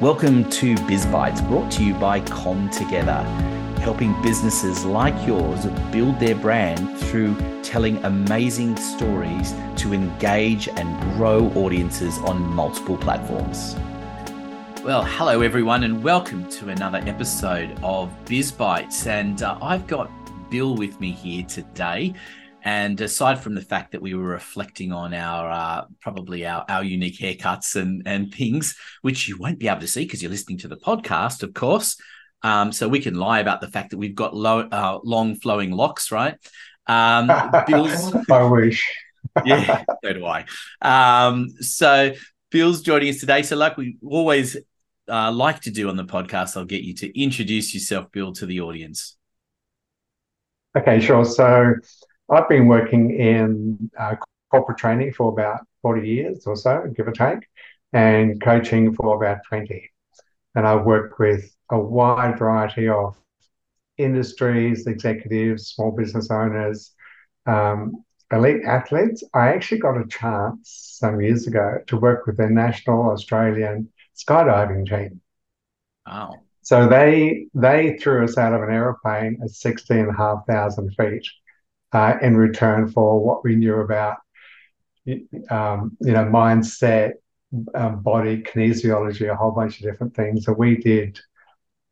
Welcome to BizBytes, brought to you by Com Together, helping businesses like yours build their brand through telling amazing stories to engage and grow audiences on multiple platforms. Well, hello everyone, and welcome to another episode of BizBytes. And uh, I've got Bill with me here today. And aside from the fact that we were reflecting on our uh, probably our, our unique haircuts and and things, which you won't be able to see because you're listening to the podcast, of course. Um, so we can lie about the fact that we've got low, uh, long flowing locks, right? Um, Bill's, I wish. yeah, so do I. Um, so Bill's joining us today. So, like we always uh, like to do on the podcast, I'll get you to introduce yourself, Bill, to the audience. Okay, sure. So I've been working in uh, corporate training for about 40 years or so, give or take, and coaching for about 20. And I've worked with a wide variety of industries, executives, small business owners, um, elite athletes. I actually got a chance some years ago to work with the national Australian skydiving team. Wow. So they they threw us out of an aeroplane at 16,500 feet uh, in return for what we knew about, um, you know, mindset, um, body, kinesiology, a whole bunch of different things. So we did,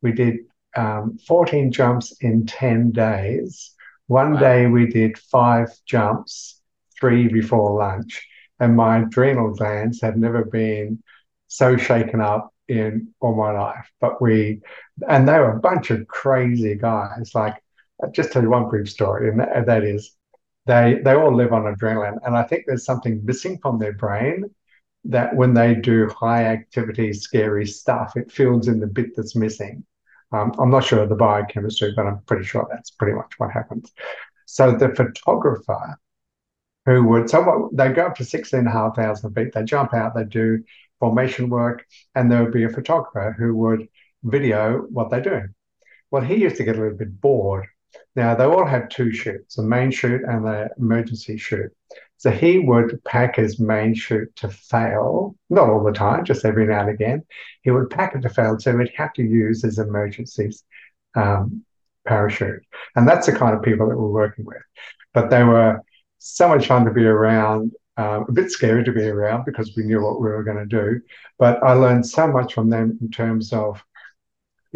we did um, 14 jumps in 10 days. One wow. day we did five jumps, three before lunch, and my adrenal glands had never been so shaken up in all my life. But we, and they were a bunch of crazy guys, like just tell you one brief story, and that, that is they they all live on adrenaline, and I think there's something missing from their brain that when they do high activity, scary stuff, it fills in the bit that's missing. Um, I'm not sure of the biochemistry, but I'm pretty sure that's pretty much what happens. So the photographer who would so they go up to 16,500 feet, they jump out, they do formation work, and there would be a photographer who would video what they're doing. Well, he used to get a little bit bored now, they all have two chutes, a main chute and the emergency chute. So he would pack his main chute to fail, not all the time, just every now and again. He would pack it to fail, so he'd have to use his emergency um, parachute. And that's the kind of people that we're working with. But they were so much fun to be around, um, a bit scary to be around because we knew what we were going to do. But I learned so much from them in terms of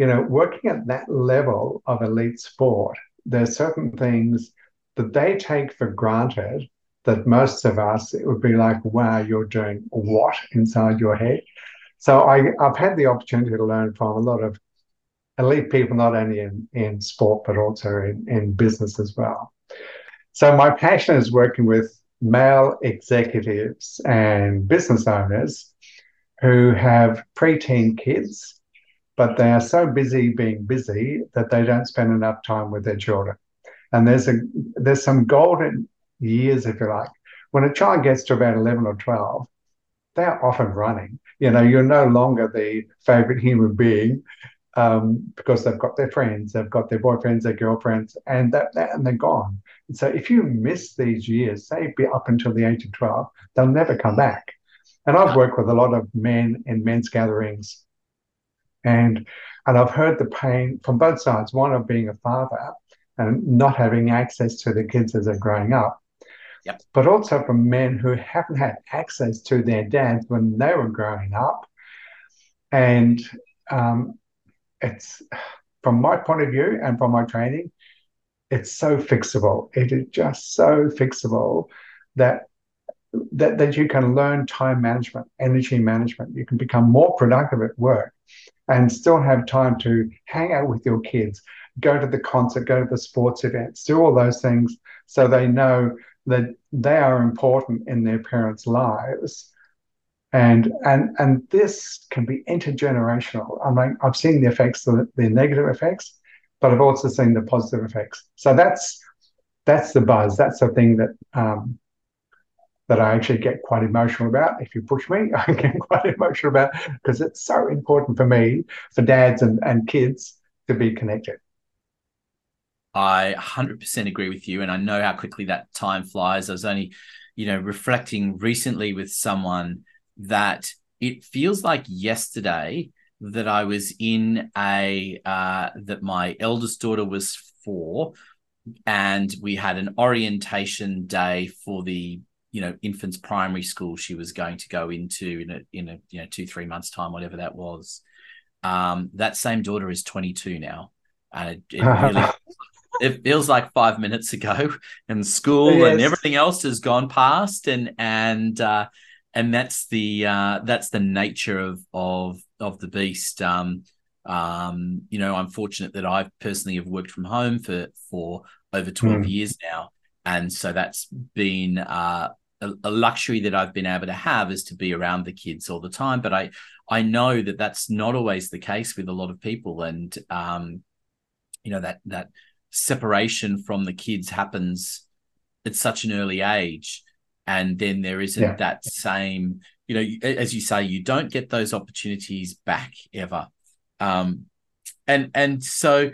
you know, working at that level of elite sport, there's certain things that they take for granted that most of us, it would be like, wow, you're doing what inside your head? So I, I've had the opportunity to learn from a lot of elite people, not only in, in sport, but also in, in business as well. So my passion is working with male executives and business owners who have preteen kids but they are so busy being busy that they don't spend enough time with their children. And there's a there's some golden years, if you like. When a child gets to about 11 or 12, they're off and running. You know, you're no longer the favorite human being um, because they've got their friends, they've got their boyfriends, their girlfriends, and that, that and they're gone. And so if you miss these years, say be up until the age of 12, they'll never come back. And I've worked with a lot of men in men's gatherings and and I've heard the pain from both sides. One of being a father and not having access to the kids as they're growing up, yep. but also from men who haven't had access to their dads when they were growing up. And um, it's from my point of view and from my training, it's so fixable. It is just so fixable that that, that you can learn time management, energy management. You can become more productive at work and still have time to hang out with your kids, go to the concert, go to the sports events, do all those things so they know that they are important in their parents' lives. And and and this can be intergenerational. I mean, I've seen the effects, the, the negative effects, but I've also seen the positive effects. So that's that's the buzz. That's the thing that um, that I actually get quite emotional about. If you push me, I get quite emotional about because it's so important for me, for dads and, and kids to be connected. I 100% agree with you. And I know how quickly that time flies. I was only, you know, reflecting recently with someone that it feels like yesterday that I was in a uh, that my eldest daughter was four, and we had an orientation day for the you know infants primary school she was going to go into in a in a you know two three months time whatever that was. Um, that same daughter is 22 now, and it, it really it feels like five minutes ago, and school yes. and everything else has gone past, and and uh, and that's the uh, that's the nature of of of the beast. Um, um, you know, I'm fortunate that I personally have worked from home for for over 12 mm. years now, and so that's been uh, a, luxury that I've been able to have is to be around the kids all the time. But I I know that that's not always the case with a lot of people, and um, you know that that separation from the kids happens at such an early age and then there isn't yeah. that same you know as you say you don't get those opportunities back ever um and and so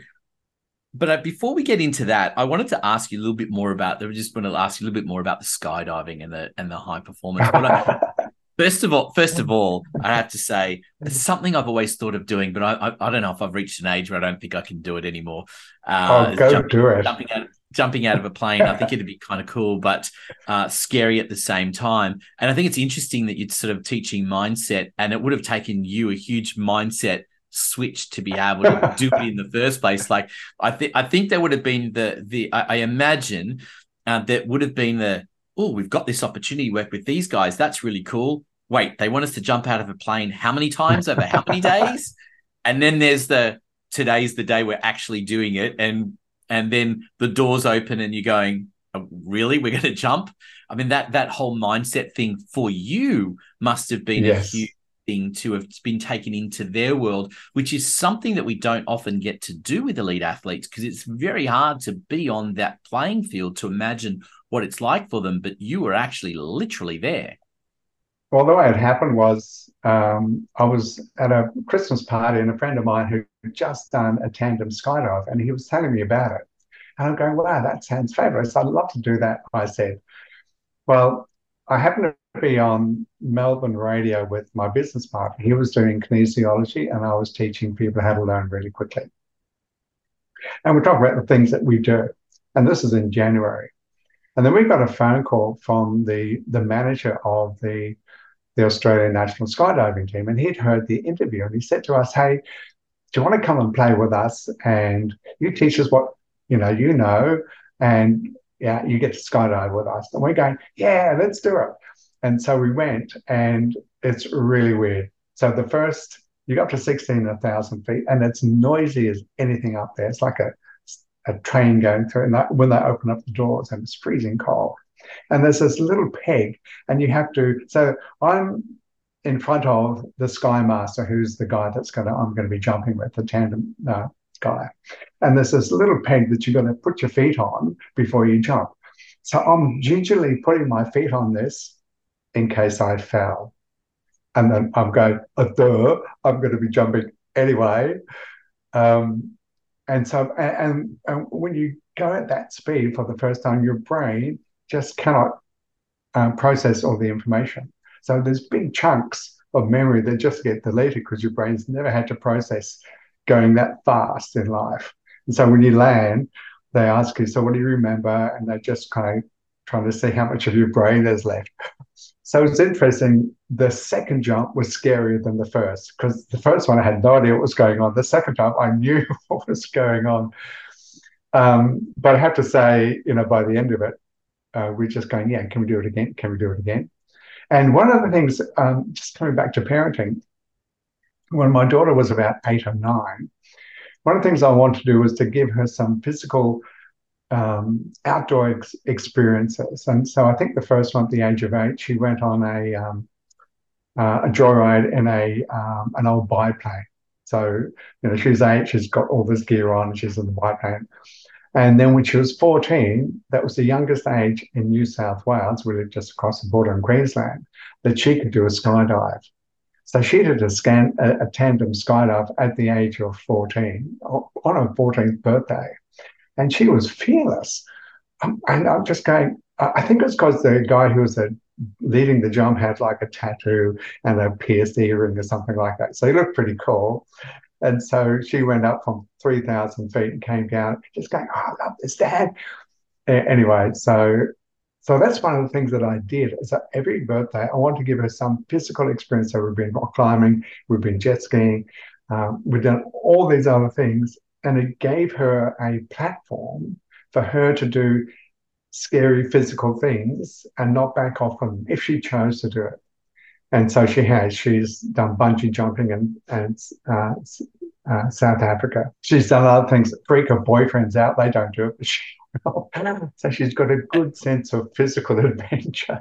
but uh, before we get into that i wanted to ask you a little bit more about i just want to ask you a little bit more about the skydiving and the and the high performance I, First of all, first of all, I have to say it's something I've always thought of doing, but I, I, I don't know if I've reached an age where I don't think I can do it anymore. Uh, oh, go jump, do it! Jumping out, jumping out of a plane, I think it'd be kind of cool, but uh, scary at the same time. And I think it's interesting that you're sort of teaching mindset, and it would have taken you a huge mindset switch to be able to do it in the first place. Like I think I think there would have been the the I, I imagine uh, that would have been the oh we've got this opportunity to work with these guys. That's really cool wait, they want us to jump out of a plane how many times over how many days? And then there's the today's the day we're actually doing it. And and then the doors open and you're going, oh, really? We're going to jump? I mean, that that whole mindset thing for you must have been yes. a huge thing to have been taken into their world, which is something that we don't often get to do with elite athletes because it's very hard to be on that playing field to imagine what it's like for them. But you were actually literally there. Well, the way it happened was um, I was at a Christmas party and a friend of mine who had just done a tandem skydive and he was telling me about it. And I'm going, wow, that sounds fabulous. I'd love to do that, I said. Well, I happened be on Melbourne radio with my business partner. He was doing kinesiology and I was teaching people how to learn really quickly. And we talk about the things that we do. And this is in January. And then we got a phone call from the, the manager of the the Australian national skydiving team, and he'd heard the interview, and he said to us, "Hey, do you want to come and play with us? And you teach us what you know, you know, and yeah, you get to skydive with us." And we're going, "Yeah, let's do it." And so we went, and it's really weird. So the first, you go up to sixteen thousand feet, and it's noisy as anything up there. It's like a a train going through, and that, when they open up the doors, and it's freezing cold and there's this little peg, and you have to. So I'm in front of the Sky Master, who's the guy that's going to I'm going to be jumping with the tandem uh, guy, and there's this little peg that you're going to put your feet on before you jump. So I'm gingerly putting my feet on this in case I fell. And then I'm going, oh, duh, I'm going to be jumping anyway. Um, and so, and, and when you go at that speed for the first time, your brain just cannot um, process all the information. So there's big chunks of memory that just get deleted because your brain's never had to process going that fast in life. And so when you land, they ask you, so what do you remember? And they're just kind of trying to see how much of your brain is left. So it's interesting. The second jump was scarier than the first because the first one I had no idea what was going on. The second jump I knew what was going on. Um, but I have to say, you know, by the end of it, uh, we're just going, yeah, can we do it again? Can we do it again? And one of the things, um, just coming back to parenting, when my daughter was about eight or nine, one of the things I wanted to do was to give her some physical um, outdoor ex- experiences. And so I think the first one at the age of eight, she went on a um, uh, a joyride in a um, an old biplane. So you know she's eight, she's got all this gear on, she's in the biplane. And then when she was 14, that was the youngest age in New South Wales, really just across the border in Queensland, that she could do a skydive. So she did a, scan, a, a tandem skydive at the age of 14, on her 14th birthday. And she was fearless. Um, and I'm just going, I think it's because the guy who was leading the jump had like a tattoo and a pierced earring or something like that. So he looked pretty cool. And so she went up from 3,000 feet and came down, just going, oh, I love this, Dad. Anyway, so so that's one of the things that I did. Is that every birthday, I want to give her some physical experience. So we've been rock climbing, we've been jet skiing, um, we've done all these other things, and it gave her a platform for her to do scary physical things and not back off from them if she chose to do it. And so she has. She's done bungee jumping and, and uh, uh, South Africa. She's done other things. Freak her boyfriends out. They don't do it. But she, so she's got a good sense of physical adventure,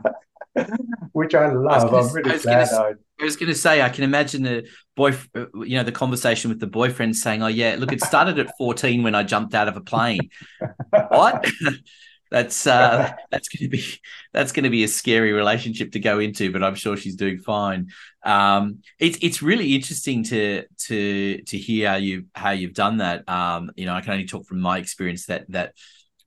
which I love. I am really I glad gonna, I. I was going to say, I can imagine the boy, you know, the conversation with the boyfriend saying, "Oh yeah, look, it started at 14 when I jumped out of a plane." what? that's uh, that's going to be that's going to be a scary relationship to go into, but I'm sure she's doing fine. Um, it's it's really interesting to to to hear how you how you've done that. Um, you know, I can only talk from my experience that that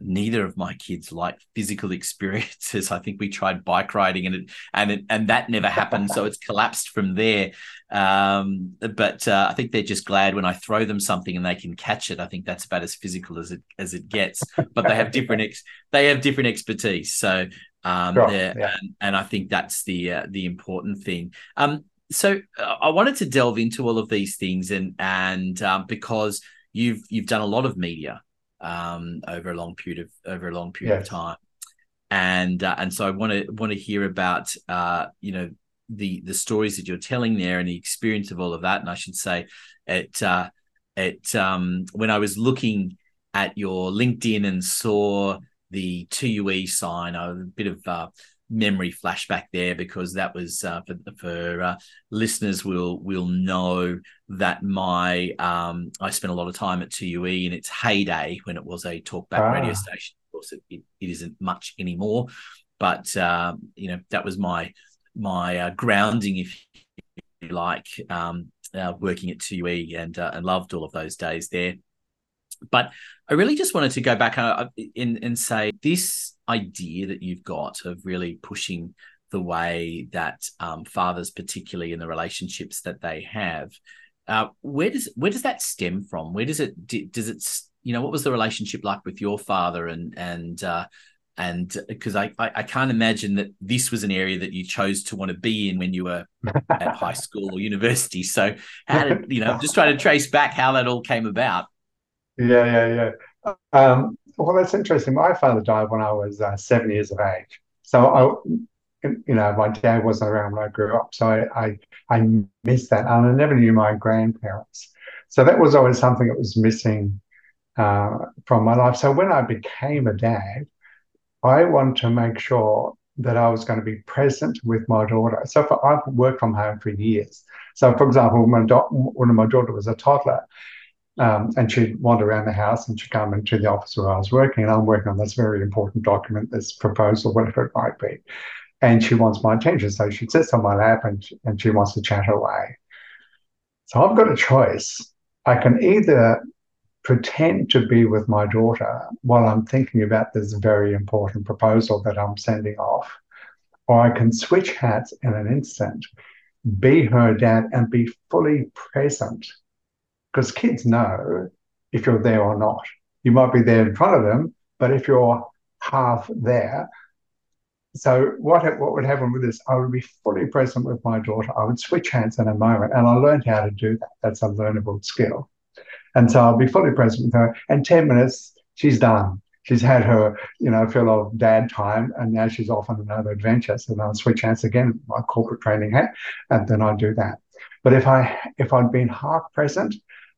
neither of my kids like physical experiences. I think we tried bike riding and it, and it, and that never happened, so it's collapsed from there. Um, but uh, I think they're just glad when I throw them something and they can catch it. I think that's about as physical as it as it gets. But they have different ex- they have different expertise. So um, sure, yeah. and, and, I think that's the uh, the important thing. Um, so uh, I wanted to delve into all of these things and and um, because you've you've done a lot of media um, over a long period of over a long period yes. of time. And uh, and so I want to want to hear about uh, you know the the stories that you're telling there and the experience of all of that. And I should say, it uh, it um, when I was looking at your LinkedIn and saw the 2UE sign, I was a bit of uh, memory flashback there because that was uh, for, for uh, listeners will will know that my um, I spent a lot of time at 2UE in its heyday when it was a talkback ah. radio station. Of course, it, it, it isn't much anymore, but uh, you know that was my my uh, grounding, if you like, um, uh, working at 2UE and uh, and loved all of those days there. But I really just wanted to go back and, and say this idea that you've got of really pushing the way that um, fathers, particularly in the relationships that they have, uh, where does where does that stem from? Where does it does it you know what was the relationship like with your father and and uh, and because I, I, I can't imagine that this was an area that you chose to want to be in when you were at high school or university. So how did you know? just trying to trace back how that all came about. Yeah, yeah, yeah. Um, well, that's interesting. My father died when I was uh, seven years of age. So I, you know, my dad wasn't around when I grew up, so I, I, I missed that, and I never knew my grandparents. So that was always something that was missing uh, from my life. So when I became a dad, I wanted to make sure that I was going to be present with my daughter. So for, I've worked from home for years. So, for example, when, do- when my daughter was a toddler, um, and she'd wander around the house and she'd come into the office where I was working, and I'm working on this very important document, this proposal, whatever it might be. And she wants my attention. So she sits on my lap and, and she wants to chat away. So I've got a choice. I can either pretend to be with my daughter while I'm thinking about this very important proposal that I'm sending off, or I can switch hats in an instant, be her dad, and be fully present because kids know if you're there or not. You might be there in front of them, but if you're half there, so what what would happen with this? I would be fully present with my daughter. I would switch hands in a moment, and I learned how to do that. That's a learnable skill, and so I'll be fully present with her. And ten minutes, she's done. She's had her, you know, fill of dad time, and now she's off on another adventure. So then I'll switch hands again, my corporate training hat, and then I do that. But if I if I'd been half present,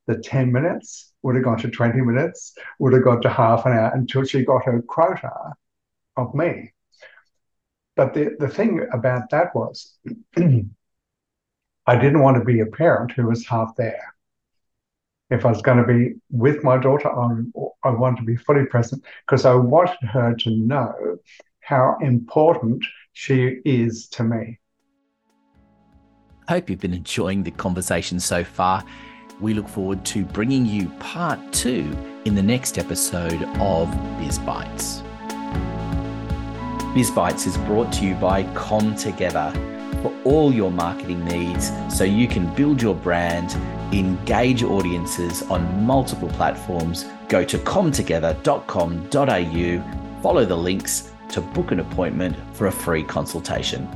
the 10 minutes would have gone to 20 minutes, would have got to half an hour until she got her quota of me. But the, the thing about that was, I didn't want to be a parent who was half there. If I was going to be with my daughter, I, I wanted to be fully present because I wanted her to know how important she is to me. Hope you've been enjoying the conversation so far. We look forward to bringing you part two in the next episode of Biz Bites. BizBytes is brought to you by Com Together for all your marketing needs so you can build your brand, engage audiences on multiple platforms. Go to comtogether.com.au, follow the links to book an appointment for a free consultation.